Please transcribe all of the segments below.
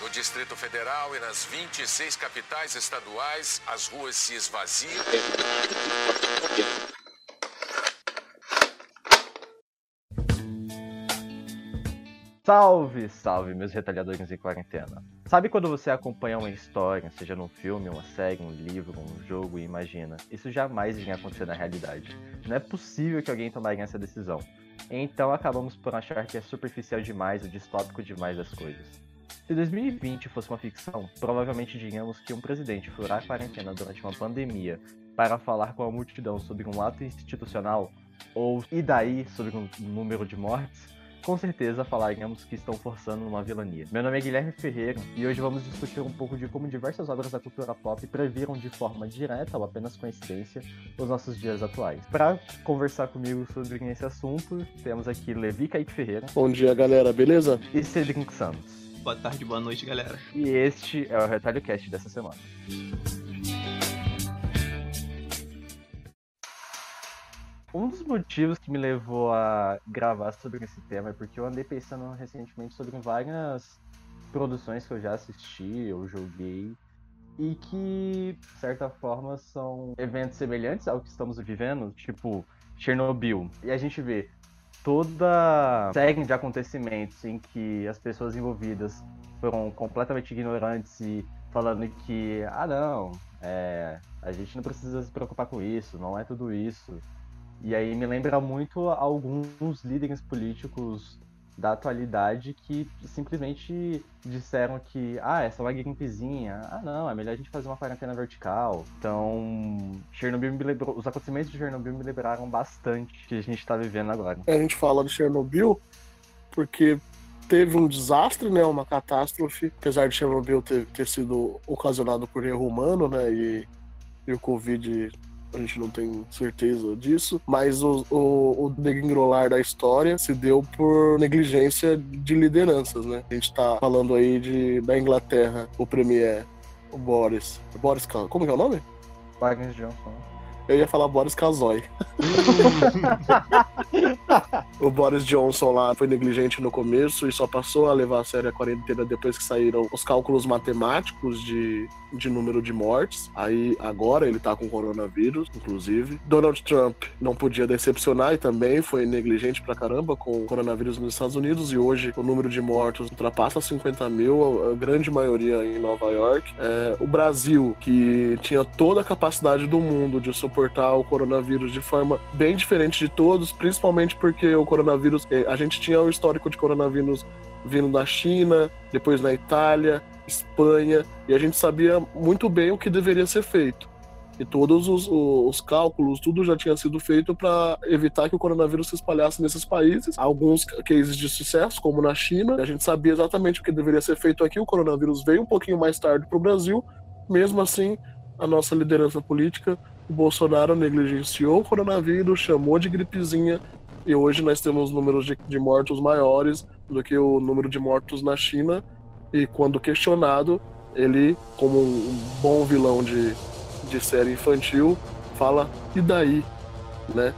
No Distrito Federal e nas 26 capitais estaduais, as ruas se esvaziam. Salve, salve, meus retalhadores em quarentena. Sabe quando você acompanha uma história, seja num filme, uma série, um livro, um jogo, e imagina, isso jamais iria acontecer na realidade. Não é possível que alguém tomaria essa decisão. Então acabamos por achar que é superficial demais ou distópico demais as coisas. Se 2020 fosse uma ficção, provavelmente diríamos que um presidente furar a quarentena durante uma pandemia para falar com a multidão sobre um ato institucional, ou e daí sobre um número de mortes, com certeza falaríamos que estão forçando uma vilania. Meu nome é Guilherme Ferreira e hoje vamos discutir um pouco de como diversas obras da cultura pop previram de forma direta ou apenas coincidência os nossos dias atuais. Para conversar comigo sobre esse assunto, temos aqui Levi Kaique Ferreira. Bom dia, galera, beleza? E Cedric Santos. Boa tarde, boa noite, galera. E este é o Retalho Cast dessa semana. Um dos motivos que me levou a gravar sobre esse tema é porque eu andei pensando recentemente sobre várias produções que eu já assisti, ou joguei, e que, de certa forma, são eventos semelhantes ao que estamos vivendo, tipo Chernobyl. E a gente vê toda série de acontecimentos em que as pessoas envolvidas foram completamente ignorantes e falando que, ah, não, é, a gente não precisa se preocupar com isso, não é tudo isso. E aí me lembra muito alguns líderes políticos da atualidade que simplesmente disseram que, ah, essa é uma gripezinha, ah não, é melhor a gente fazer uma quarentena vertical. Então, Chernobyl me lembrou, os acontecimentos de Chernobyl me lembraram bastante o que a gente está vivendo agora. A gente fala de Chernobyl porque teve um desastre, né, uma catástrofe, apesar de Chernobyl ter, ter sido ocasionado por erro humano, né, e, e o Covid a gente não tem certeza disso, mas o, o, o degringolar da história se deu por negligência de lideranças, né? A gente tá falando aí de, da Inglaterra, o premier, o Boris. Boris, como é o nome? Wagner Johnson. Eu ia falar Boris Casoy. o Boris Johnson lá foi negligente no começo e só passou a levar a sério a quarentena depois que saíram os cálculos matemáticos de, de número de mortes. Aí agora ele tá com coronavírus, inclusive. Donald Trump não podia decepcionar e também foi negligente pra caramba com o coronavírus nos Estados Unidos e hoje o número de mortos ultrapassa 50 mil, a grande maioria em Nova York. É, o Brasil, que tinha toda a capacidade do mundo de suportar o coronavírus de forma bem diferente de todos, principalmente porque o coronavírus, eh, a gente tinha o histórico de coronavírus vindo da China, depois na Itália, Espanha, e a gente sabia muito bem o que deveria ser feito. E todos os, os cálculos, tudo já tinha sido feito para evitar que o coronavírus se espalhasse nesses países. Alguns cases de sucesso, como na China, a gente sabia exatamente o que deveria ser feito aqui. O coronavírus veio um pouquinho mais tarde para o Brasil. Mesmo assim, a nossa liderança política, o Bolsonaro negligenciou o coronavírus, chamou de gripezinha, e hoje nós temos números de, de mortos maiores do que o número de mortos na China. E quando questionado, ele, como um bom vilão de, de série infantil, fala e daí, né?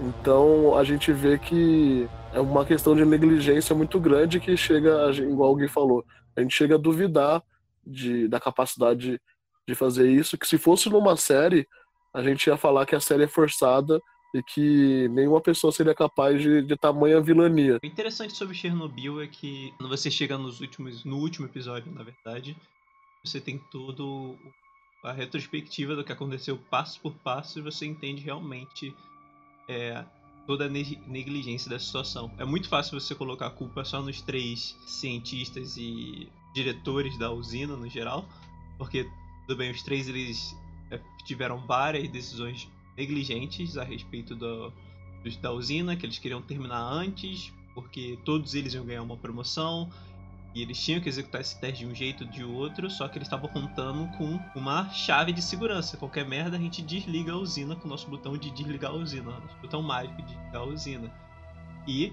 Então a gente vê que é uma questão de negligência muito grande que chega, igual alguém falou, a gente chega a duvidar de, da capacidade de, fazer isso, que se fosse numa série, a gente ia falar que a série é forçada e que nenhuma pessoa seria capaz de, de tamanha vilania. O interessante sobre Chernobyl é que quando você chega nos últimos, no último episódio, na verdade, você tem todo a retrospectiva do que aconteceu passo por passo e você entende realmente é, toda a negligência da situação. É muito fácil você colocar a culpa só nos três cientistas e diretores da usina no geral, porque tudo bem, os três eles tiveram várias decisões negligentes a respeito do, da usina, que eles queriam terminar antes, porque todos eles iam ganhar uma promoção, e eles tinham que executar esse teste de um jeito ou de outro, só que eles estavam contando com uma chave de segurança. Qualquer merda a gente desliga a usina com o nosso botão de desligar a usina, nosso botão mágico de desligar a usina. E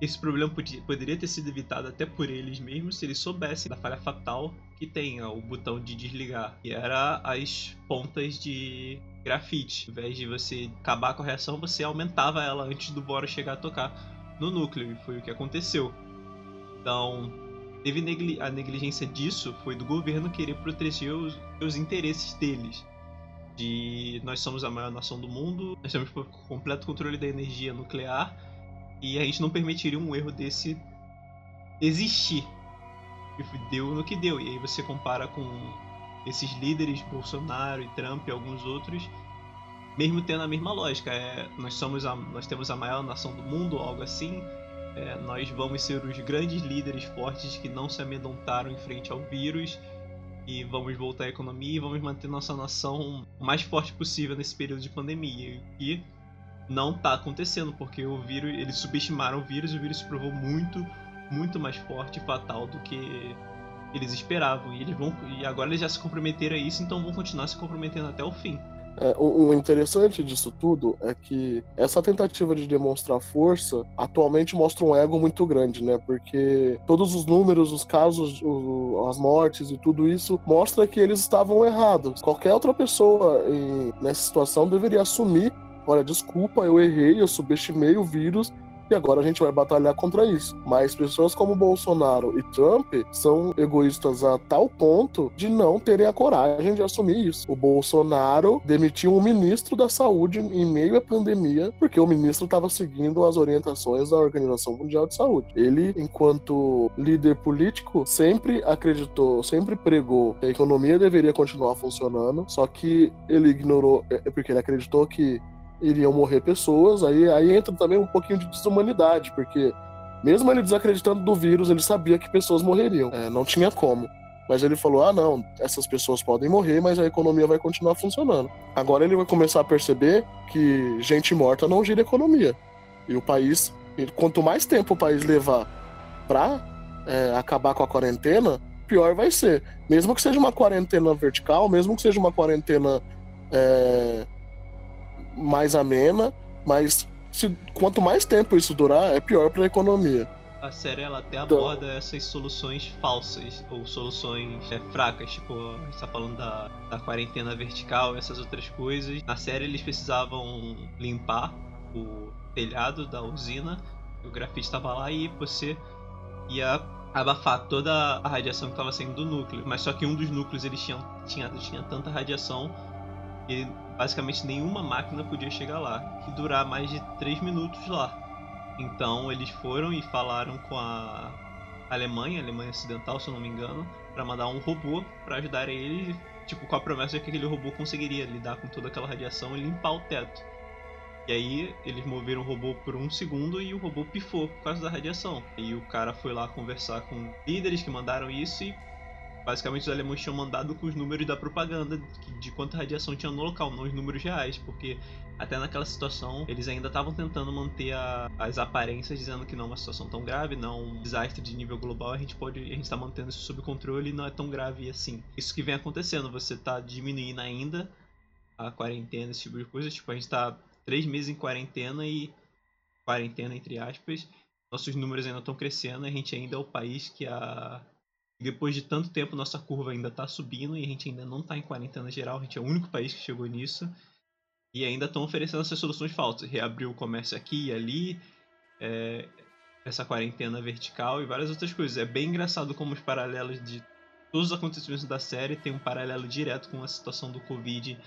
esse problema podia, poderia ter sido evitado até por eles mesmos se eles soubessem da falha fatal que tem o botão de desligar, que era as pontas de grafite. Ao invés de você acabar com a reação, você aumentava ela antes do Boros chegar a tocar. no núcleo, e foi o que aconteceu. Então, teve negli a negligência disso foi do governo querer proteger os, os interesses deles. De nós somos a maior nação do mundo, nós temos completo controle da energia nuclear e a gente não permitiria um erro desse existir. E deu no que deu. E aí você compara com esses líderes, Bolsonaro e Trump e alguns outros, mesmo tendo a mesma lógica. É, nós, somos a, nós temos a maior nação do mundo, algo assim. É, nós vamos ser os grandes líderes fortes que não se amedrontaram em frente ao vírus e vamos voltar à economia e vamos manter nossa nação o mais forte possível nesse período de pandemia. E não está acontecendo, porque o vírus, eles subestimaram o vírus e o vírus se provou muito, muito mais forte e fatal do que eles esperavam. E eles vão e agora eles já se comprometeram a isso, então vão continuar se comprometendo até o fim. É, o, o, interessante disso tudo é que essa tentativa de demonstrar força atualmente mostra um ego muito grande, né? Porque todos os números, os casos, o, as mortes e tudo isso mostra que eles estavam errados. Qualquer outra pessoa em, nessa situação deveria assumir olha, desculpa, eu errei, eu subestimei o vírus e agora a gente vai batalhar contra isso. Mas pessoas como Bolsonaro e Trump são egoístas a tal ponto de não terem a coragem de assumir isso. O Bolsonaro demitiu um ministro da saúde em meio à pandemia porque o ministro estava seguindo as orientações da Organização Mundial de Saúde. Ele, enquanto líder político, sempre acreditou, sempre pregou que a economia deveria continuar funcionando, só que ele ignorou, é, é porque ele acreditou que iriam morrer pessoas, aí, aí entra também um pouquinho de desumanidade, porque mesmo ele desacreditando do vírus, ele sabia que pessoas morreriam, é, não tinha como. Mas ele falou: ah, não, essas pessoas podem morrer, mas a economia vai continuar funcionando. Agora ele vai começar a perceber que gente morta não gira economia. E o país, quanto mais tempo o país levar para é, acabar com a quarentena, pior vai ser. Mesmo que seja uma quarentena vertical, mesmo que seja uma quarentena é, mais amena, mas se, quanto mais tempo isso durar, é pior para a economia. A série ela até então... aborda essas soluções falsas ou soluções é, fracas, tipo, a gente tá falando da, da quarentena vertical, essas outras coisas. Na série eles precisavam limpar o telhado da usina, o grafite estava lá e você ia abafar toda a radiação que estava saindo do núcleo. Mas só que um dos núcleos eles tinham, tinha, tinha tanta radiação que basicamente nenhuma máquina podia chegar lá e durar mais de 3 minutos lá. Então eles foram e falaram com a Alemanha, a Alemanha Ocidental, se eu não me engano, para mandar um robô para ajudar eles, tipo com a promessa de que aquele robô conseguiria lidar com toda aquela radiação e limpar o teto. E aí eles moveram o robô por um segundo e o robô pifou por causa da radiação. E o cara foi lá conversar com líderes que mandaram isso e basicamente os alemães tinham mandado com os números da propaganda de quanta radiação tinha no local, não os números reais, porque até naquela situação eles ainda estavam tentando manter a, as aparências dizendo que não é uma situação tão grave, não um desastre de nível global, a gente pode, a gente está mantendo isso sob controle e não é tão grave assim. Isso que vem acontecendo, você está diminuindo ainda a quarentena, esse tipo de coisa, tipo a gente está três meses em quarentena e quarentena entre aspas, nossos números ainda estão crescendo, a gente ainda é o país que a depois de tanto tempo, nossa curva ainda está subindo e a gente ainda não está em quarentena geral. A gente é o único país que chegou nisso. E ainda estão oferecendo essas soluções falsas. Reabrir o comércio aqui e ali, é, essa quarentena vertical e várias outras coisas. É bem engraçado como os paralelos de todos os acontecimentos da série tem um paralelo direto com a situação do Covid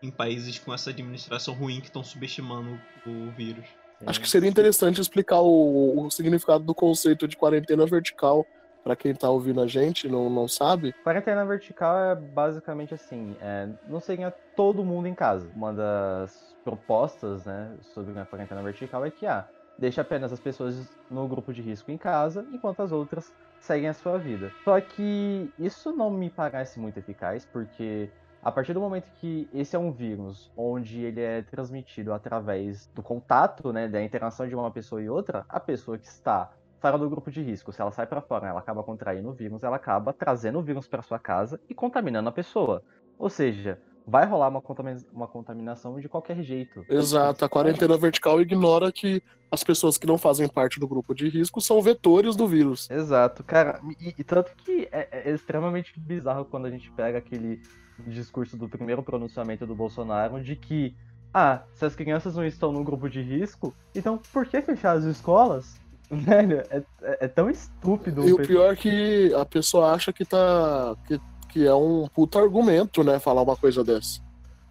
em países com essa administração ruim que estão subestimando o vírus. Acho que seria interessante explicar o, o significado do conceito de quarentena vertical para quem tá ouvindo a gente não, não sabe. Quarentena vertical é basicamente assim, é, não seria todo mundo em casa. Uma das propostas, né, sobre a quarentena vertical é que, ah, deixa apenas as pessoas no grupo de risco em casa, enquanto as outras seguem a sua vida. Só que isso não me parece muito eficaz, porque a partir do momento que esse é um vírus onde ele é transmitido através do contato, né, da interação de uma pessoa e outra, a pessoa que está fora do grupo de risco. Se ela sai para fora, ela acaba contraindo o vírus, ela acaba trazendo o vírus para sua casa e contaminando a pessoa. Ou seja, vai rolar uma, contamina uma contaminação de qualquer jeito. Exato, a quarentena vertical ignora que as pessoas que não fazem parte do grupo de risco são vetores do vírus. Exato, cara, e, e tanto que é, é, extremamente bizarro quando a gente pega aquele discurso do primeiro pronunciamento do Bolsonaro de que ah, se as crianças não estão no grupo de risco, então por que fechar as escolas? Velho, é, é, é tão estúpido. E o pior é que a pessoa acha que tá. Que, que é um puta argumento, né? Falar uma coisa dessa.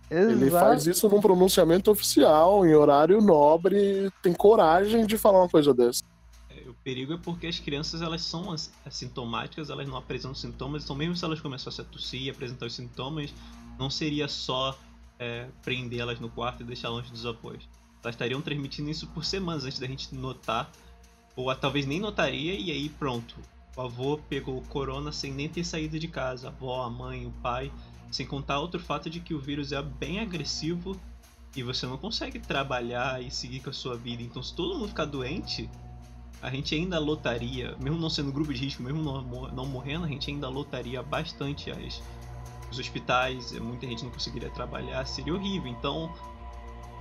Exato. Ele faz isso num pronunciamento oficial, em horário nobre, tem coragem de falar uma coisa dessa. É, o perigo é porque as crianças elas são assintomáticas, elas não apresentam sintomas, então mesmo se elas começassem a tossir e apresentar os sintomas, não seria só é, prendê-las no quarto e deixar longe dos apoios. Elas estariam transmitindo isso por semanas antes da gente notar, ou talvez nem notaria, e aí pronto. O avô pegou o corona sem nem ter saído de casa, a avó, a mãe, o pai sem contar outro fato de que o vírus é bem agressivo e você não consegue trabalhar e seguir com a sua vida. Então, se todo mundo ficar doente, a gente ainda lotaria, mesmo não sendo grupo de risco, mesmo não, não morrendo, a gente ainda lotaria bastante as, os hospitais, muita gente não conseguiria trabalhar, seria horrível. Então,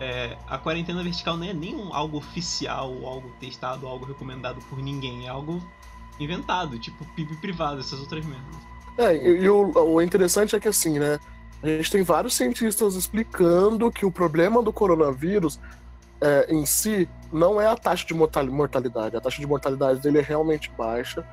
é, a quarentena vertical não é nem um, algo oficial, algo testado, algo recomendado por ninguém, é algo inventado, tipo PIB privado, essas outras merdas. É, e, e o, o interessante é que assim, né? A gente tem vários cientistas explicando que o problema do coronavírus é, em si não é a taxa de mortalidade. A taxa de mortalidade dele é realmente baixa,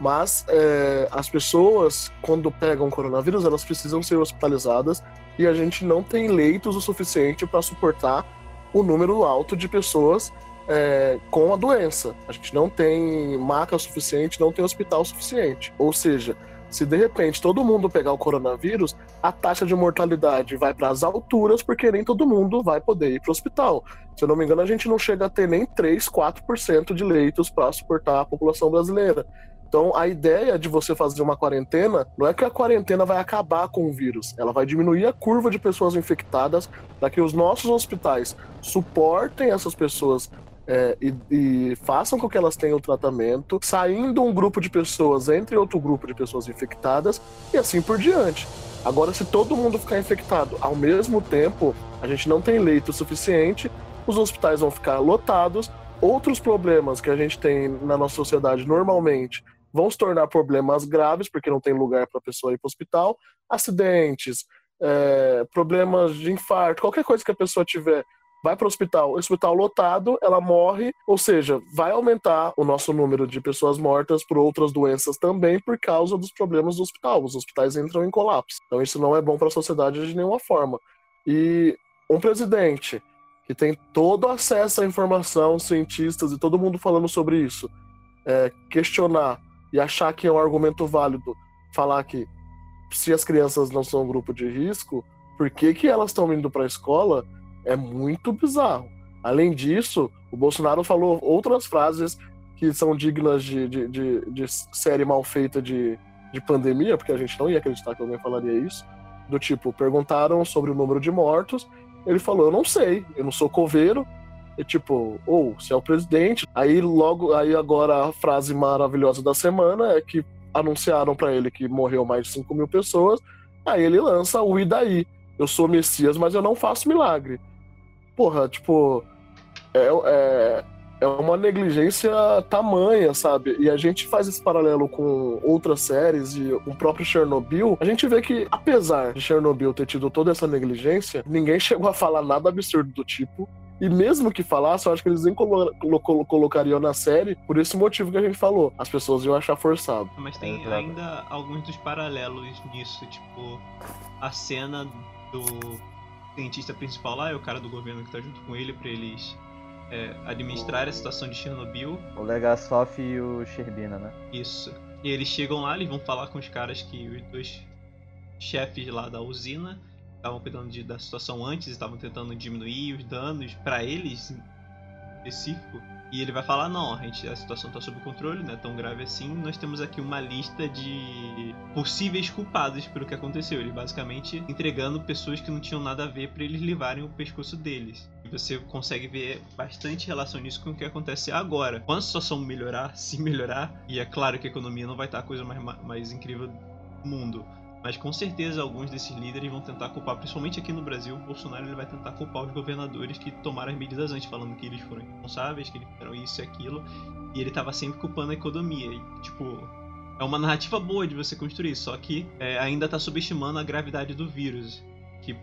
mas é, as pessoas, quando pegam coronavírus, elas precisam ser hospitalizadas e a gente não tem leitos o suficiente para suportar o número alto de pessoas é, com a doença. A gente não tem maca suficiente, não tem hospital suficiente. Ou seja, se de repente todo mundo pegar o coronavírus, a taxa de mortalidade vai para as alturas, porque nem todo mundo vai poder ir para o hospital. Se eu não me engano, a gente não chega a ter nem 3, 4% de leitos para suportar a população brasileira. Então, a ideia de você fazer uma quarentena não é que a quarentena vai acabar com o vírus, ela vai diminuir a curva de pessoas infectadas para que os nossos hospitais suportem essas pessoas é, e, e, façam com que elas tenham o tratamento, saindo um grupo de pessoas entre outro grupo de pessoas infectadas e assim por diante. Agora, se todo mundo ficar infectado ao mesmo tempo, a gente não tem leito suficiente, os hospitais vão ficar lotados, outros problemas que a gente tem na nossa sociedade normalmente vão se tornar problemas graves, porque não tem lugar para a pessoa ir para o hospital, acidentes, é, problemas de infarto, qualquer coisa que a pessoa tiver vai para o hospital, hospital lotado, ela morre, ou seja, vai aumentar o nosso número de pessoas mortas por outras doenças também por causa dos problemas do hospital. Os hospitais entram em colapso. Então isso não é bom para a sociedade de nenhuma forma. E um presidente que tem todo acesso à informação, cientistas e todo mundo falando sobre isso, é, questionar e achar que é um argumento válido falar que se as crianças não são um grupo de risco, por que, que elas estão indo para a escola? É muito bizarro. Além disso, o Bolsonaro falou outras frases que são dignas de, de, de, de série mal feita de, de pandemia, porque a gente não ia acreditar que alguém falaria isso. Do tipo, perguntaram sobre o número de mortos, ele falou: Eu não sei, eu não sou coveiro. E tipo, ou oh, se é o presidente. Aí logo, aí agora a frase maravilhosa da semana é que anunciaram para ele que morreu mais de 5 mil pessoas. Aí ele lança o e daí? Eu sou Messias, mas eu não faço milagre porra, tipo, é, é, é uma negligência tamanha, sabe? E a gente faz esse paralelo com outras séries e o próprio Chernobyl. A gente vê que, apesar de Chernobyl ter tido toda essa negligência, ninguém chegou a falar nada absurdo do tipo. E mesmo que falasse, eu acho que eles nem colo colo colocariam na série por esse motivo que a gente falou. As pessoas iam achar forçado. Mas tem é, ainda alguns dos paralelos nisso, tipo, a cena do cientista principal lá, é o cara do governo que tá junto com ele para eles é, administrar a situação de Chernobyl. O Legasov e o Sherbina, né? Isso. E eles chegam lá, eles vão falar com os caras que os dois chefes lá da usina estavam cuidando de, da situação antes, estavam tentando diminuir os danos para eles em específico. E ele vai falar, não, a, gente, a situação está sob controle, não é tão grave assim. Nós temos aqui uma lista de possíveis culpados pelo que aconteceu. Ele basicamente entregando pessoas que não tinham nada a ver para eles levarem o pescoço deles. E você consegue ver bastante relação nisso com o que acontece agora. Quando a situação melhorar, se melhorar, e é claro que a economia não vai estar a coisa mais, mais incrível do mundo mas com certeza alguns desses líderes vão tentar culpar, principalmente aqui no Brasil, o Bolsonaro ele vai tentar culpar os governadores que tomaram as medidas antes, falando que eles foram responsáveis, que eles fizeram isso e aquilo, e ele estava sempre culpando a economia. E, tipo, é uma narrativa boa de você construir, só que é, ainda está subestimando a gravidade do vírus. Que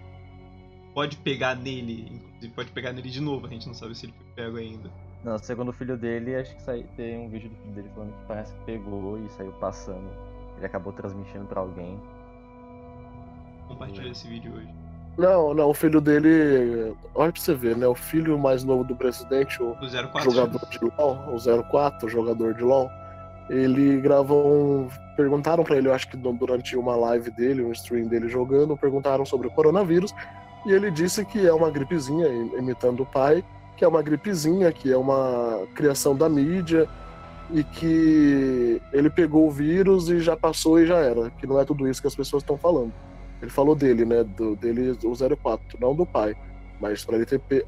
pode pegar nele, inclusive pode pegar nele de novo, a gente não sabe se ele foi pego ainda. Não, segundo o filho dele, acho que sai, tem um vídeo do filho dele falando que parece que pegou e saiu passando. Ele acabou transmitindo pra alguém. Compartilha esse vídeo hoje. Não, não, o filho dele. Olha pra você ver, né? O filho mais novo do presidente, o O 04. jogador de LOL, o 04, jogador de LOL, ele gravou um. Perguntaram pra ele, eu acho que durante uma live dele, um stream dele jogando, perguntaram sobre o coronavírus, e ele disse que é uma gripezinha, imitando o pai, que é uma gripezinha, que é uma criação da mídia, e que ele pegou o vírus e já passou e já era, que não é tudo isso que as pessoas estão falando. Ele falou dele, né? Do, dele, o 04, não do pai. Mas pra ele ter. Pe...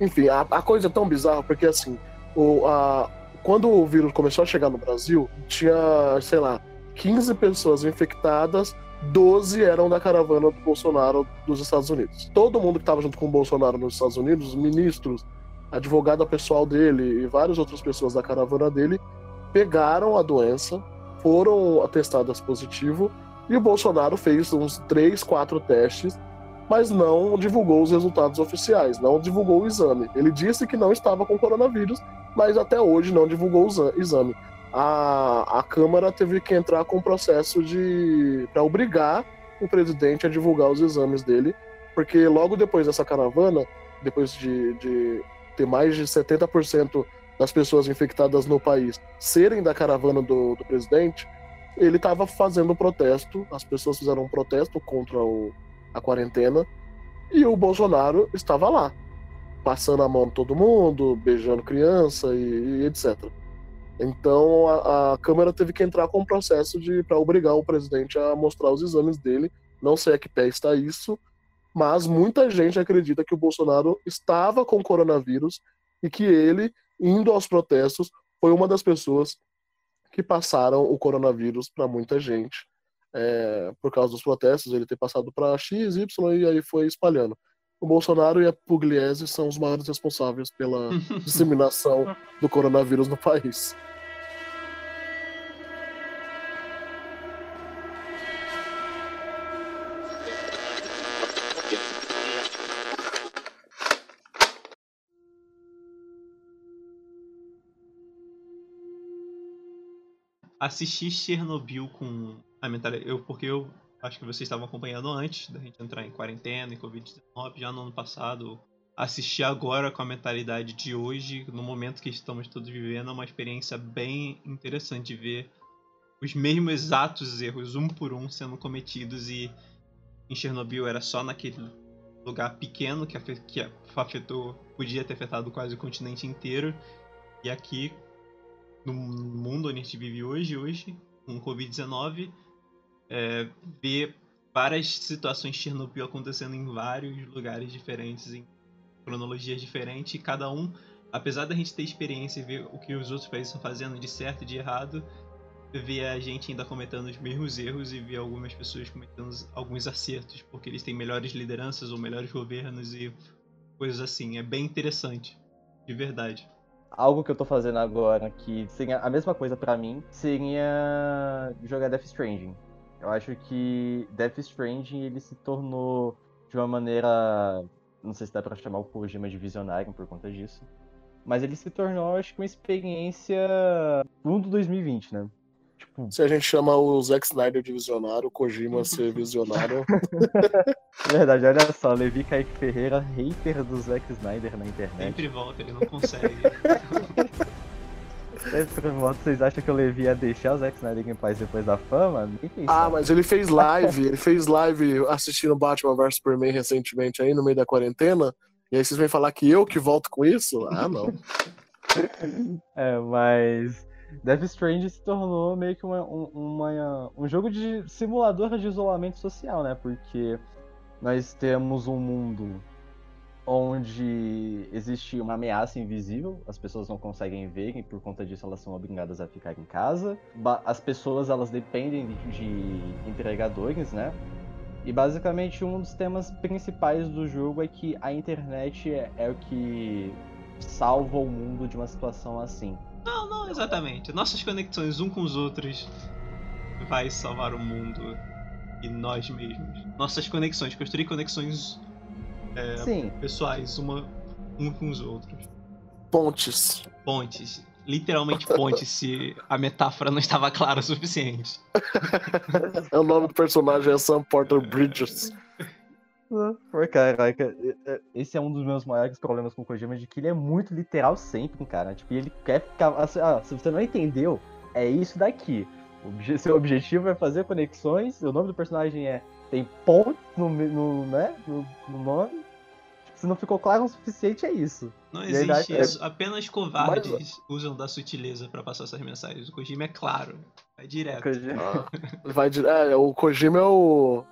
Enfim, a, a coisa é tão bizarra, porque assim, o, a, quando o vírus começou a chegar no Brasil, tinha, sei lá, 15 pessoas infectadas, 12 eram da caravana do Bolsonaro dos Estados Unidos. Todo mundo que estava junto com o Bolsonaro nos Estados Unidos, os ministros, advogada pessoal dele e várias outras pessoas da caravana dele, pegaram a doença, foram atestadas positivo e o Bolsonaro fez uns três, quatro testes, mas não divulgou os resultados oficiais, não divulgou o exame. Ele disse que não estava com coronavírus, mas até hoje não divulgou o exame. A, a Câmara teve que entrar com um processo de para obrigar o presidente a divulgar os exames dele, porque logo depois dessa caravana, depois de, de ter mais de 70% das pessoas infectadas no país serem da caravana do, do presidente, ele estava fazendo protesto, as pessoas fizeram um protesto contra o, a quarentena, e o Bolsonaro estava lá, passando a mão em todo mundo, beijando criança e, e etc. Então a, a, Câmara teve que entrar com um processo para obrigar o presidente a mostrar os exames dele. Não sei a que pé está isso, mas muita gente acredita que o Bolsonaro estava com coronavírus e que ele, indo aos protestos, foi uma das pessoas que passaram o coronavírus para muita gente. É, por causa dos protestos, ele ter passado para X, Y e aí foi espalhando. O Bolsonaro e a Pugliese são os maiores responsáveis pela disseminação do coronavírus no país. Assistir Chernobyl com a mentalidade. Eu, porque eu acho que vocês estavam acompanhando antes da gente entrar em quarentena e Covid-19, já no ano passado. Assistir agora com a mentalidade de hoje, no momento que estamos todos vivendo, é uma experiência bem interessante de ver os mesmos exatos erros, um por um, sendo cometidos. E em Chernobyl era só naquele lugar pequeno que afetou, podia ter afetado quase o continente inteiro. E aqui, no mundo onde a gente vive hoje, hoje, com Covid-19, é, ver várias situações Chernobyl acontecendo em vários lugares diferentes, em cronologias diferentes, e cada um, apesar da gente ter experiência e ver o que os outros países estão fazendo de certo e de errado, ver a gente ainda cometendo os mesmos erros e ver algumas pessoas cometendo alguns acertos, porque eles têm melhores lideranças ou melhores governos e coisas assim. É bem interessante, de verdade algo que eu tô fazendo agora que seria a mesma coisa para mim seria jogar Death Stranding. Eu acho que Death Stranding ele se tornou de uma maneira, não sei se dá para chamar o Kojima de visionário por conta disso, mas ele se tornou acho que uma experiência mundo 2020, né? Tipo... Se a gente chama o Zack Snyder de visionário, o Kojima ser visionário. Verdade, olha só, Levi Kaique Ferreira, hater do Zack Snyder na internet. Sempre volta, ele não consegue. Sempre volta, vocês acham que o Levi ia deixar o Zack Snyder em paz depois da fama? Ah, mas ele fez live, ele fez live assistindo Batman vs Superman recentemente aí, no meio da quarentena. E aí vocês vêm falar que eu que volto com isso? Ah, não. é, mas Death Stranding se tornou meio que uma, uma, um jogo de simulador de isolamento social, né? Porque nós temos um mundo onde existe uma ameaça invisível, as pessoas não conseguem ver e por conta disso elas são obrigadas a ficar em casa. As pessoas elas dependem de entregadores, né? E basicamente um dos temas principais do jogo é que a internet é, é o que salva o mundo de uma situação assim. Não, exatamente. Nossas conexões um com os outros vai salvar o mundo e nós mesmos. Nossas conexões, construir conexões é, pessoais, uma, um com os outros. Pontes. Pontes. Literalmente pontes, se a metáfora não estava clara o suficiente. É o nome do personagem, é Sam Porter Bridges. Por caraca, esse é um dos meus maiores problemas com o Kojima, de que ele é muito literal sempre, cara. Tipo, ele quer ficar. assim, Ah, se você não entendeu, é isso daqui. O obje- Seu objetivo é fazer conexões, o nome do personagem é. Tem ponto no, no, né, no, no nome. Tipo, se não ficou claro o suficiente, é isso. Não E aí existe é- isso. Apenas covardes usam da sutileza pra passar essas mensagens. O Kojima é claro. Vai direto. Kojima- Ah, vai dire- é, o Kojima é o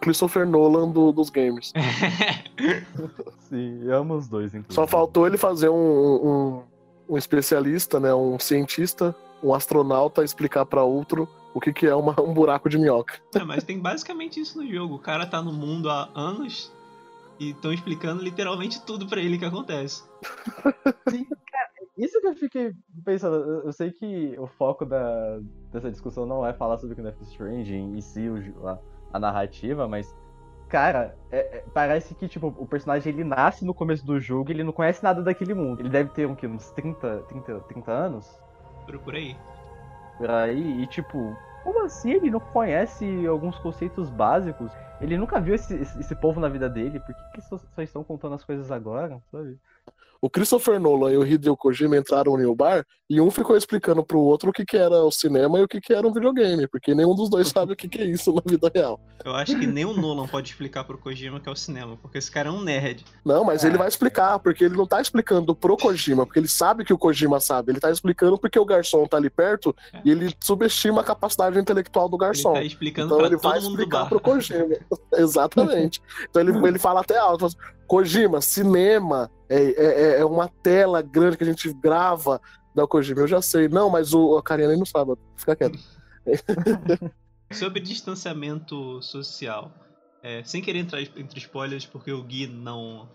Christopher Nolan do- dos games. Sim, eu amo os dois, inclusive. Só faltou ele fazer um, um, um especialista, né, um cientista, um astronauta explicar pra outro o que, que é uma- um buraco de minhoca. É, mas tem basicamente isso no jogo. O cara tá no mundo há anos e estão explicando literalmente tudo pra ele que acontece. Isso que eu fiquei pensando, eu- sei que o foco da, dessa discussão não é falar sobre o Death Stranding e si o a, a narrativa, mas, cara, é- é- parece que tipo, o personagem ele nasce no começo do jogo e ele não conhece nada daquele mundo. Ele deve ter um, quê? uns 30, 30, 30 anos Por, por aí. por aí, e tipo, como assim ele não conhece alguns conceitos básicos? Ele nunca viu esse, esse, esse povo na vida dele, por que, que só, só estão contando as coisas agora? Sabe? O Christopher Nolan e o Hideo Kojima entraram no bar e um ficou explicando pro outro o que, que era o cinema e o que, que era um videogame, porque nenhum dos dois sabe o que, que é isso na vida real. Eu acho que nem o Nolan pode explicar pro Kojima que é o cinema, porque esse cara é um nerd. Não, mas É. ele vai explicar, porque ele não tá explicando pro Kojima, porque ele sabe que o Kojima sabe. Ele tá explicando porque o garçom tá ali perto e ele subestima a capacidade intelectual do Ele garçom. tá explicando Então pra ele vai todo mundo do explicar bar. pro Kojima. Exatamente. Então ele, ele fala até alto. Kojima, cinema é, é, é uma tela grande que a gente grava da Kojima. Eu já sei. Não, mas o, a Karina não sabe. Fica quieto. Sobre distanciamento social. é, sem querer entrar entre spoilers, porque o Gui não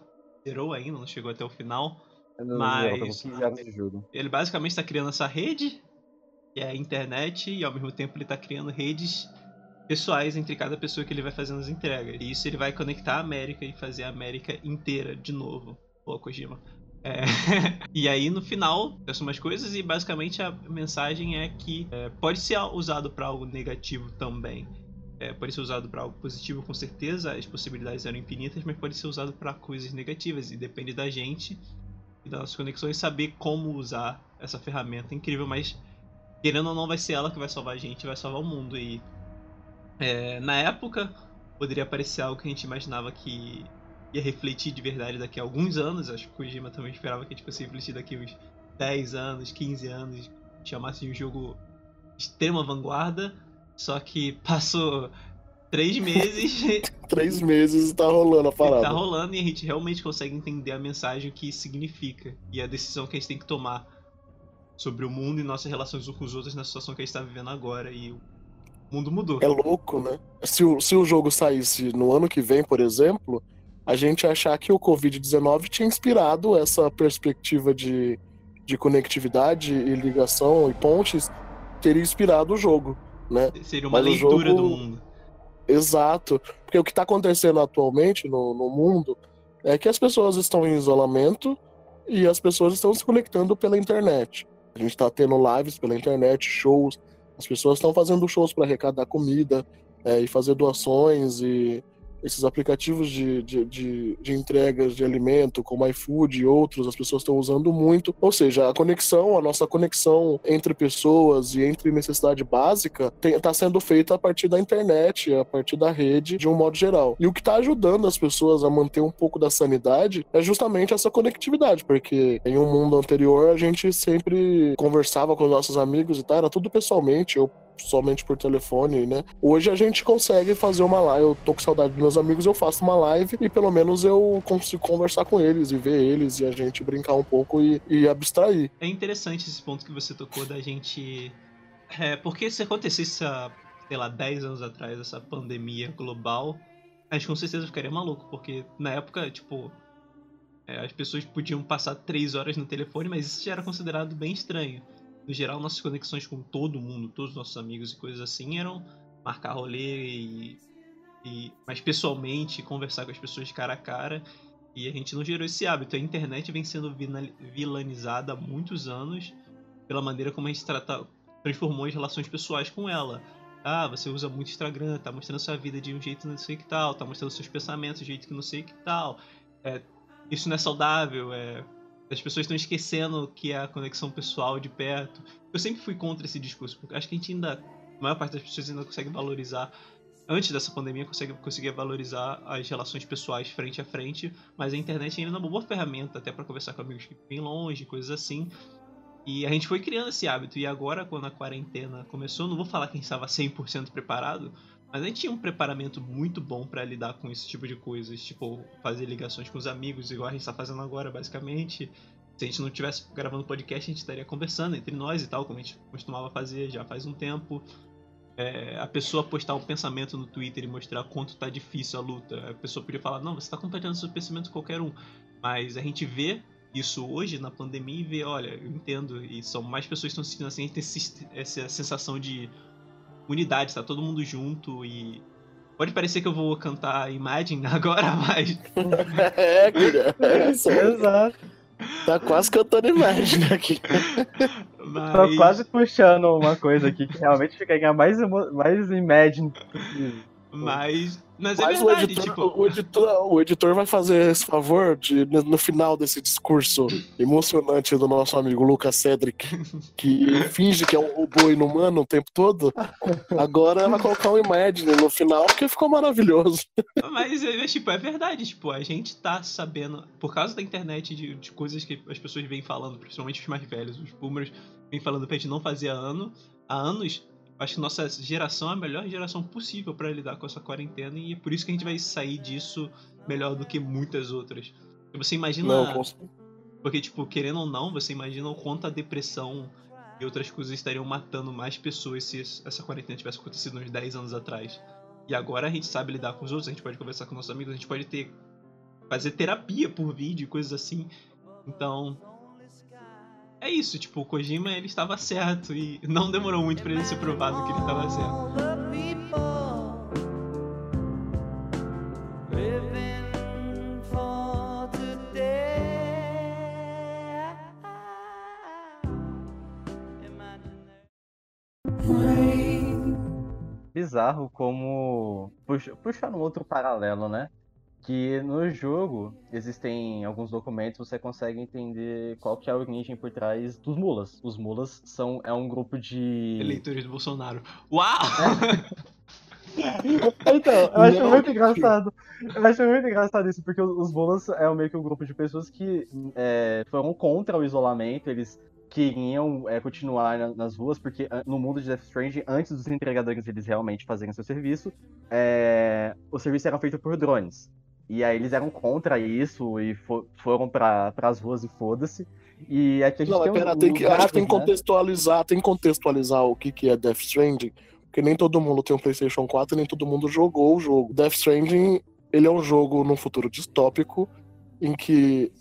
zerou ainda, não chegou até o final. Não- Mas- eu tô com 15 anos de jogo. Ele basicamente está criando essa rede, que é a internet, e ao mesmo tempo ele está criando redes pessoais entre cada pessoa que ele vai fazendo as entregas. E isso ele vai conectar a América e fazer a América inteira de novo. Pô, Kojima. É, e aí no final são umas coisas e basicamente a mensagem é que é, pode ser usado para algo negativo também. É, pode ser usado para algo positivo com certeza, as possibilidades eram infinitas, mas pode ser usado para coisas negativas e depende da gente e das nossas conexões saber como usar essa ferramenta incrível, mas querendo ou não vai ser ela que vai salvar a gente, vai salvar o mundo e é, na época poderia parecer algo que a gente imaginava que ia refletir de verdade daqui a alguns anos, acho que o Kojima também esperava que a gente fosse refletir daqui a uns 10 anos, 15 anos, chamasse de um jogo de extrema vanguarda, só que passou três meses Três meses e tá rolando a e parada. tá rolando e a gente realmente consegue entender a mensagem que significa e a decisão que a gente tem que tomar sobre o mundo e nossas relações uns com os outros na situação que a gente tá vivendo agora e o mundo mudou. É louco, né? Se o, se o jogo saísse no ano que vem, por exemplo, a gente achar que o Covid-19 tinha inspirado essa perspectiva de, de conectividade e ligação e pontes, teria inspirado o jogo, né? Seria uma Mas o leitura jogo- do mundo. Exato. Porque o que está acontecendo atualmente no, no mundo é que as pessoas estão em isolamento e as pessoas estão se conectando pela internet. A gente está tendo lives pela internet, shows. As pessoas estão fazendo shows para arrecadar comida é, e fazer doações e esses aplicativos de, de, de, de entregas de alimento, como iFood e outros, as pessoas estão usando muito. Ou seja, a conexão, a nossa conexão entre pessoas e entre necessidade básica está sendo feita a partir da internet, a partir da rede, de um modo geral. E o que está ajudando as pessoas a manter um pouco da sanidade é justamente essa conectividade, porque em um mundo anterior a gente sempre conversava com os nossos amigos e tal, era tudo pessoalmente, eu somente por telefone, né? Hoje a gente consegue fazer uma live. Eu tô com saudade dos meus amigos, eu faço uma live e pelo menos eu consigo conversar com eles e ver eles e a gente brincar um pouco e, e abstrair. É interessante esse ponto que você tocou da gente. É, porque se acontecesse, há, sei lá, 10 anos atrás, essa pandemia global, a gente com certeza ficaria maluco, porque na época, tipo, é, as pessoas podiam passar 3 horas no telefone, mas isso já era considerado bem estranho. No geral, nossas conexões com todo mundo, todos os nossos amigos e coisas assim, eram marcar rolê e e mais pessoalmente, conversar com as pessoas cara a cara. E a gente não gerou esse hábito. A internet vem sendo vilanizada há muitos anos pela maneira como a gente trata, transformou as relações pessoais com ela. Ah, você usa muito Instagram, tá mostrando sua vida de um jeito não sei que tal, tá mostrando seus pensamentos de um jeito que não sei que tal. É, isso não é saudável, é, as pessoas estão esquecendo que é a conexão pessoal de perto. Eu sempre fui contra esse discurso, porque acho que a gente ainda, a maior parte das pessoas ainda consegue valorizar antes dessa pandemia consegue, conseguia valorizar as relações pessoais frente a frente, mas a internet ainda é uma boa ferramenta até para conversar com amigos que vêm longe, coisas assim. E a gente foi criando esse hábito, e agora, quando a quarentena começou, não vou falar que a gente estava 100% preparado, mas a gente tinha um preparamento muito bom para lidar com esse tipo de coisas, tipo, fazer ligações com os amigos, igual a gente está fazendo agora, basicamente. Se a gente não estivesse gravando podcast, a gente estaria conversando entre nós e tal, como a gente costumava fazer já faz um tempo. É, a pessoa postar um pensamento no Twitter e mostrar quanto tá difícil a luta. A pessoa podia falar, não, você tá compartilhando seus pensamentos com qualquer um. Mas a gente vê isso hoje na pandemia e vê, olha, eu entendo, e são mais pessoas que estão sentindo assim, a gente tem essa sensação de unidade, tá todo mundo junto e. Pode parecer que eu vou cantar Imagine agora, mas. é, querida. É. Exato. Tá quase cantando Imagine aqui. Mas... Tô quase puxando uma coisa aqui que realmente fica mais, mais Imagine. Mas mas, é Mas é verdade, o, editor, tipo... o, editor, o editor vai fazer esse favor de, no final desse discurso emocionante do nosso amigo Lucas Cedric, que finge que é um robô inumano o tempo todo, agora vai colocar um Imagine no final, que ficou maravilhoso. Mas, tipo, é verdade, tipo, a gente tá sabendo, por causa da internet, de, de coisas que as pessoas vêm falando, principalmente os mais velhos, os boomers, vêm falando pra gente não fazer ano, há anos, acho que nossa geração é a melhor geração possível para lidar com essa quarentena e é por isso que a gente vai sair disso melhor do que muitas outras. Você imagina. Não, porque, tipo, querendo ou não, você imagina o quanto a depressão e outras coisas estariam matando mais pessoas se essa quarentena tivesse acontecido uns 10 anos atrás. E agora a gente sabe lidar com os outros, a gente pode conversar com nossos amigos, a gente pode ter. fazer terapia por vídeo, coisas assim. Então, é isso, tipo, o Kojima ele estava certo e não demorou muito para ele ser provado que ele estava certo. Bizarro como. Puxa, puxar um outro paralelo, né? Que no jogo existem alguns documentos você consegue entender qual que é a origem por trás dos mulas. Os mulas são é um grupo de eleitores do Bolsonaro. Uau! então, eu acho Não, muito engraçado. Eu acho muito engraçado isso, porque os mulas é meio que um grupo de pessoas que é, foram contra o isolamento, eles queriam é, continuar nas ruas, porque ah, no mundo de Death Strange, antes dos entregadores eles realmente fazerem seu serviço, é, o serviço era feito por drones. E aí eles eram contra isso e for, foram para as ruas e foda-se. E aqui a gente Não, tem, pera, um, tem que, acho que tem que né? contextualizar, tem que contextualizar o que, que é Death Stranding, porque nem todo mundo tem um PlayStation 4 e nem todo mundo jogou o jogo. Death Stranding, ele é um jogo num futuro distópico em que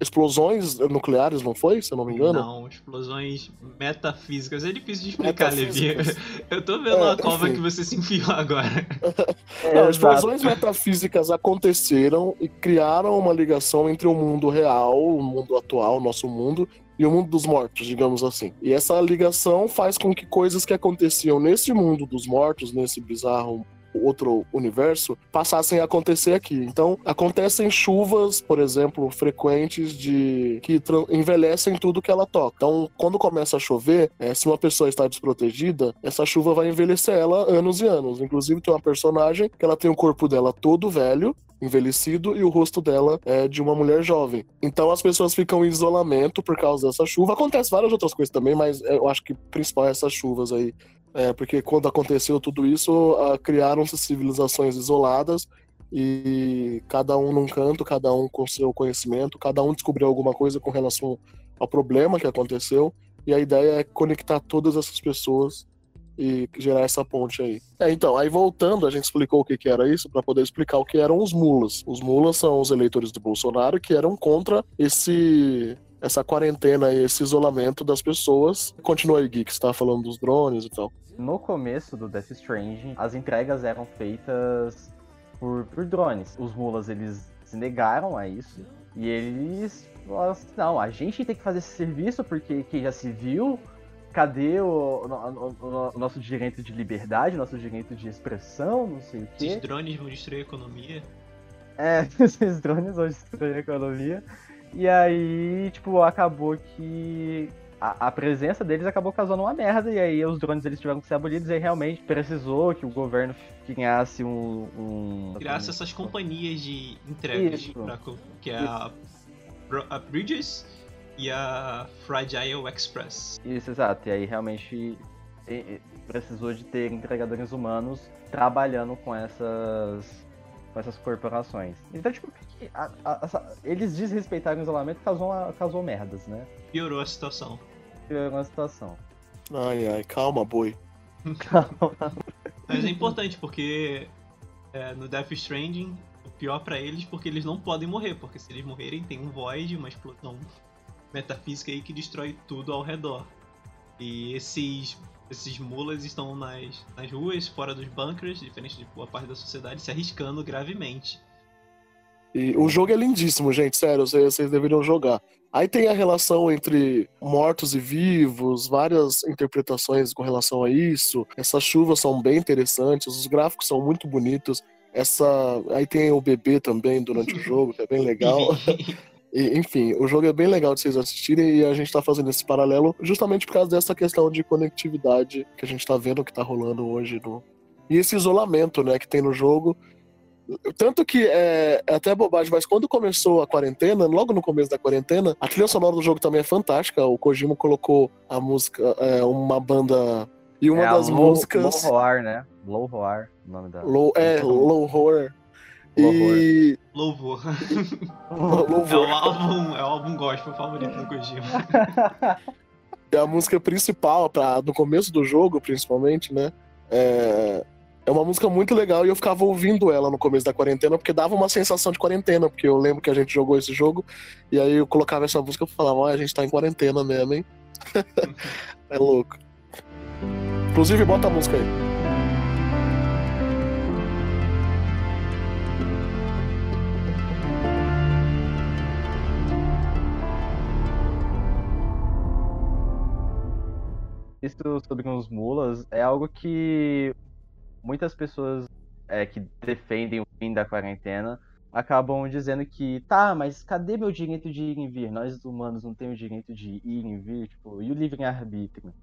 explosões nucleares, não foi? Se eu não me engano? Não, explosões metafísicas. É difícil de explicar, Levi. Eu tô vendo é, a cova enfim. que você se enfiou agora. não, explosões metafísicas aconteceram e criaram uma ligação entre o mundo real, o mundo atual, o nosso mundo, e o mundo dos mortos, digamos assim. E essa ligação faz com que coisas que aconteciam nesse mundo dos mortos, nesse bizarro outro universo passassem a acontecer aqui. Então, acontecem chuvas, por exemplo, frequentes de que envelhecem tudo que ela toca. Então, quando começa a chover, é, se uma pessoa está desprotegida, essa chuva vai envelhecer ela anos e anos. Inclusive, tem uma personagem que ela tem o corpo dela todo velho, envelhecido e o rosto dela é de uma mulher jovem. Então as pessoas ficam em isolamento por causa dessa chuva. Acontece várias outras coisas também, mas eu acho que principal é essas chuvas aí é, porque quando aconteceu tudo isso, criaram-se civilizações isoladas e cada um num canto, cada um com seu conhecimento, cada um descobriu alguma coisa com relação ao problema que aconteceu. E a ideia é conectar todas essas pessoas e gerar essa ponte aí. É, então, aí voltando, a gente explicou o que, que era isso para poder explicar o que eram os mulas. Os mulas são os eleitores do Bolsonaro que eram contra esse essa quarentena e esse isolamento das pessoas. Continua aí, Gui, que tava falando dos drones e tal. No começo do Death Stranding, as entregas eram feitas por, por drones. Os mulas, eles se negaram a isso. E eles falaram assim, não, a gente tem que fazer esse serviço porque quem já se viu, cadê o, o, o, o, nosso direito de liberdade, nosso direito de expressão, não sei o quê. Esses drones vão destruir a economia. É, esses drones vão destruir a economia. E aí, tipo, acabou que a, a, presença deles acabou causando uma merda, e aí os drones eles tiveram que ser abolidos, e aí realmente precisou que o governo criasse um. um criasse essas companhias de entregas, pra, que é a, a Bridges e a Fragile Express. Isso, exato, e aí realmente precisou de ter entregadores humanos trabalhando com essas com essas corporações. Então, tipo, a, a, a, eles desrespeitaram o isolamento causou, causou merdas, né? Piorou a situação. Piorou a situação. Ai, ai, calma, boi. calma. Mas é importante, porque é, no Death Stranding, o pior para eles, porque eles não podem morrer, porque se eles morrerem, tem um void, uma explosão metafísica aí que destrói tudo ao redor. E esses esses mulas estão nas, nas ruas, fora dos bunkers, diferente de boa parte da sociedade, se arriscando gravemente. E o jogo é lindíssimo, gente, sério, vocês, vocês deveriam jogar. Aí tem a relação entre mortos e vivos, várias interpretações com relação a isso. Essas chuvas são bem interessantes, os gráficos são muito bonitos. Essa, aí tem o bebê também durante o jogo, que é bem legal. E, enfim, o jogo é bem legal de vocês assistirem e a gente tá fazendo esse paralelo justamente por causa dessa questão de conectividade que a gente tá vendo que tá rolando hoje no. E esse isolamento, né, que tem no jogo. Tanto que é, é, até bobagem, mas quando começou a quarentena, logo no começo da quarentena, a trilha sonora do jogo também é fantástica. O Kojima colocou a música, é, uma banda. E uma é das low, músicas. Low Roar, né? Low Roar, o nome da. Low, é, Low Horror. E. Louvor. Louvor. É o álbum, é o álbum gospel favorito do Kojima. É a música principal, pra, no começo do jogo, principalmente, né? É, é uma música muito legal e eu ficava ouvindo ela no começo da quarentena, porque dava uma sensação de quarentena, porque eu lembro que a gente jogou esse jogo, e aí eu colocava essa música e falava, ah, a gente tá em quarentena mesmo, hein? é louco. Inclusive, bota a música aí. Isso sobre os mulas é algo que muitas pessoas é, que defendem o fim da quarentena acabam dizendo que tá, mas cadê meu direito de ir e vir? Nós humanos não temos direito de ir e vir, tipo, e o livre-arbítrio?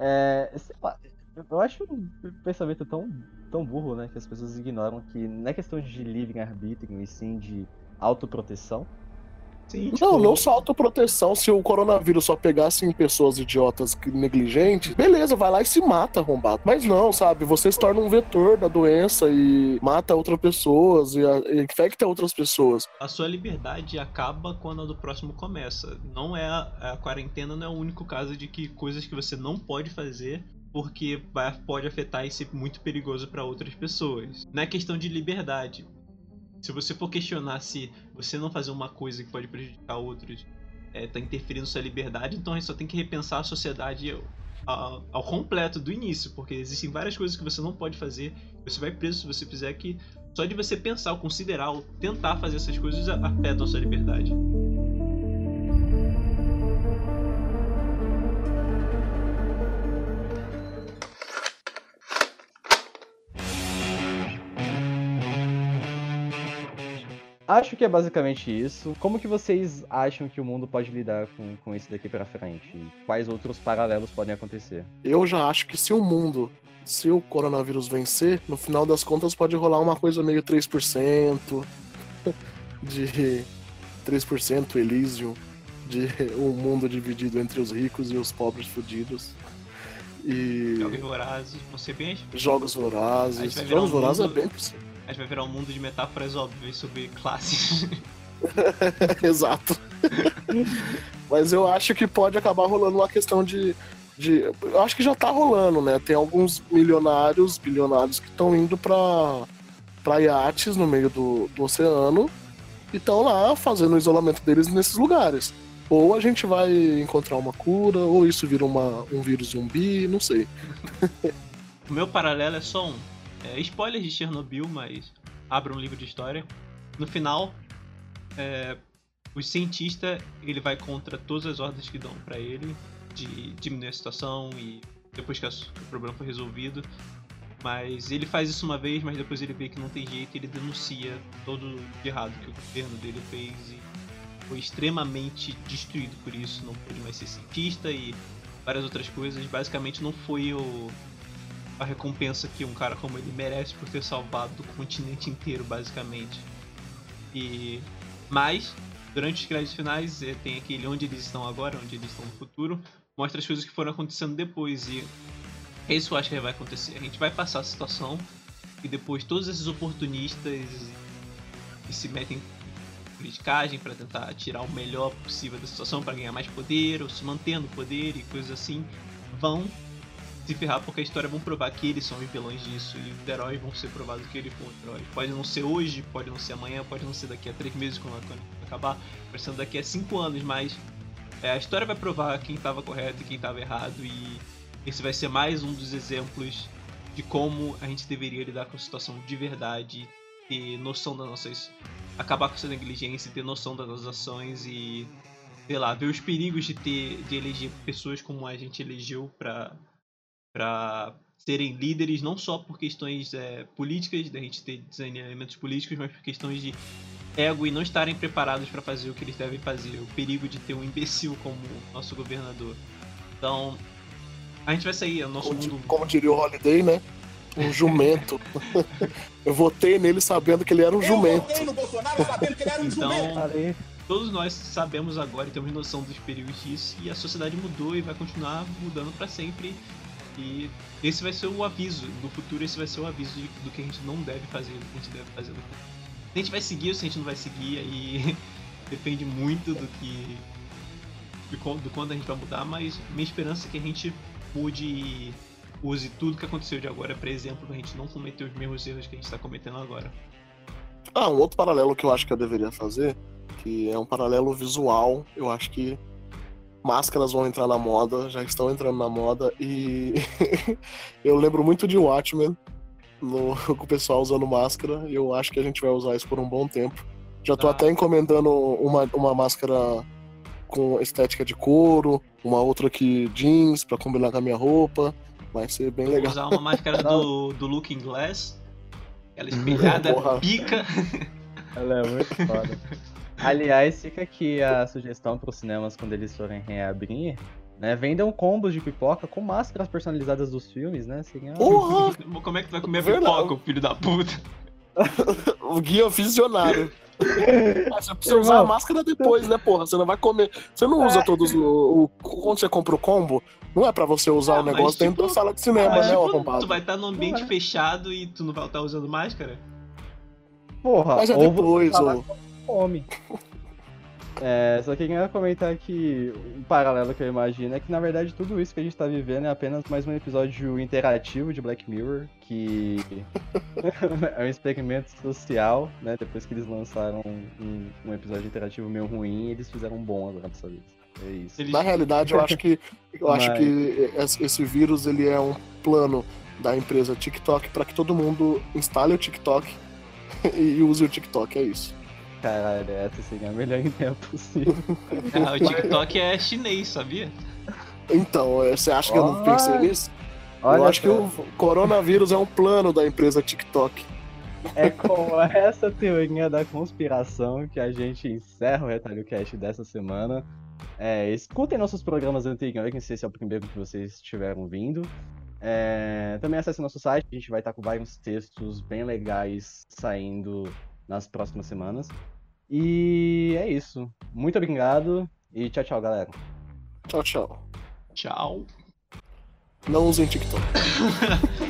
É, eu acho um pensamento tão, tão burro, né, que as pessoas ignoram que não é questão de livre-arbítrio, e sim de autoproteção. Sim, tipo... Não, não só autoproteção. Se o coronavírus só pegasse em pessoas idiotas negligentes, beleza, vai lá e se mata, arrombado. Mas não, sabe? Você se torna um vetor da doença e mata outras pessoas e, e infecta outras pessoas. A sua liberdade acaba quando a do próximo começa. Não é a, a quarentena não é o único caso de que coisas que você não pode fazer porque vai, pode afetar e ser muito perigoso para outras pessoas. Não é questão de liberdade se você for questionar se você não fazer uma coisa que pode prejudicar outros é, tá interferindo sua liberdade, então a gente só tem que repensar a sociedade ao, ao, completo do início, porque existem várias coisas que você não pode fazer, você vai preso se você fizer que só de você pensar, ou considerar, ou tentar fazer essas coisas afetam a sua liberdade. Acho que é basicamente isso. Como que vocês acham que o mundo pode lidar com, com isso daqui para frente? Quais outros paralelos podem acontecer? Eu já acho que se o mundo, se o coronavírus vencer, no final das contas pode rolar uma coisa meio 3% de 3% Elysium, de um mundo dividido entre os ricos e os pobres fudidos. E... Jogos vorazes, você bem? Jogos vorazes. Jogos vorazes mundo... é bem possível a gente vai virar um mundo de metáforas óbvias sobre classes. Exato. Mas eu acho que pode acabar rolando uma questão de, de. Eu acho que já tá rolando, né? Tem alguns milionários, bilionários que estão indo pra, pra iates no meio do, do oceano e estão lá fazendo o isolamento deles nesses lugares. Ou a gente vai encontrar uma cura, ou isso vira uma, um vírus zumbi, não sei. o meu paralelo é só um. É, spoiler de Chernobyl, mas abra um livro de história. No final, é, o cientista ele vai contra todas as ordens que dão para ele de diminuir a situação e depois que, o problema foi resolvido. Mas ele faz isso uma vez, mas depois ele vê que não tem jeito, ele denuncia todo de errado que o governo dele fez e foi extremamente destruído por isso, não pôde mais ser cientista e várias outras coisas. Basicamente não foi o, a recompensa que um cara como ele merece por ter salvado o continente inteiro, basicamente. E mas durante os créditos finais eh, tem aquele onde eles estão agora, onde eles estão no futuro, mostra as coisas que foram acontecendo depois e isso eu acho que vai acontecer. A gente vai passar a situação e depois todos esses oportunistas que se metem em politicagem para tentar tirar o melhor possível da situação para ganhar mais poder ou se manter no poder e coisas assim vão se ferrar porque a história vão provar que eles são vilões disso e os heróis vão ser provados que eles foram heróis. Pode não ser hoje, pode não ser amanhã, pode não ser daqui a três meses quando acabar, pode ser daqui a cinco anos, mas é, a história vai provar quem estava correto e quem estava errado e esse vai ser mais um dos exemplos de como a gente deveria lidar com a situação de verdade, ter noção das nossas. acabar com essa negligência, ter noção das nossas ações e, sei lá, ver os perigos de ter de eleger pessoas como a gente elegeu para para serem líderes, não só por questões é, políticas, da gente ter desalinhamentos políticos, mas por questões de ego e não estarem preparados para fazer o que eles devem fazer. O perigo de ter um imbecil como nosso governador. Então, a gente vai sair, é o nosso como, mundo. Como diria o Holiday, né? Um jumento. Eu votei nele sabendo que ele era um Eu jumento. votei no Bolsonaro sabendo que ele era um Então, jumento. todos nós sabemos agora e temos noção dos perigos disso e a sociedade mudou e vai continuar mudando para sempre. E esse vai ser o aviso. No futuro, esse vai ser o aviso de, do que a gente não deve fazer, do que a gente deve fazer. Se a gente vai seguir ou se a gente não vai seguir, aí depende muito do que. do quando a gente vai mudar, mas minha esperança é que a gente mude e use tudo que aconteceu de agora, por exemplo, pra gente não cometer os mesmos erros que a gente tá cometendo agora. Ah, um outro paralelo que eu acho que eu deveria fazer, que é um paralelo visual, eu acho que máscaras vão entrar na moda, já estão entrando na moda, e eu lembro muito de Watchmen, no, com o pessoal usando máscara, e eu acho que a gente vai usar isso por um bom tempo. Já tô Ah. até encomendando uma, uma máscara com estética de couro, uma outra aqui jeans pra combinar com a minha roupa. Vai ser bem Vou legal. usar uma máscara do, do Looking Glass, aquela espelhada, Porra. pica. Ela é muito foda. Aliás, fica aqui a sugestão para os cinemas quando eles forem reabrir, né? Vendam combos de pipoca com máscaras personalizadas dos filmes, né? Seria... Porra! Como é que tu vai comer Verdade. pipoca, filho da puta? O guia visionário. Mas você precisa usar a máscara depois, né, porra? Você não vai comer. Você não usa todos o. o- quando você compra o combo, não é pra você usar Ah, o negócio dentro tipo- da sala de cinema, né, ô tipo, arrombado? tu vai estar num ambiente é. fechado e tu não vai estar usando máscara? Porra, Mas é ou depois, ô. com fome. É, só queria comentar que um paralelo que eu imagino é que na verdade tudo isso que a gente tá vivendo é apenas mais um episódio interativo de Black Mirror, que é um experimento social, né? Depois que eles lançaram um, um episódio interativo meio ruim, eles fizeram um bom agora dessa vez. É isso. Na realidade, eu acho que eu acho Mas- que esse vírus ele é um plano da empresa TikTok pra que todo mundo instale o TikTok e use o TikTok, é isso. Caralho, essa seria a melhor ideia possível. Ah, o TikTok é chinês, sabia? Então, você acha que eu não pensei Olha, nisso? eu Olha acho que o coronavírus é um plano da empresa TikTok. é com essa teoria da conspiração que a gente encerra o Retalho Cast dessa semana. É, escutem nossos programas anteriores, se esse é o primeiro que vocês estiveram vindo. É, também acesse nosso site, a gente vai estar com vários textos bem legais saindo nas próximas semanas. E é isso. Muito obrigado e tchau, tchau, galera. Tchau, tchau. Tchau. Não usem TikTok.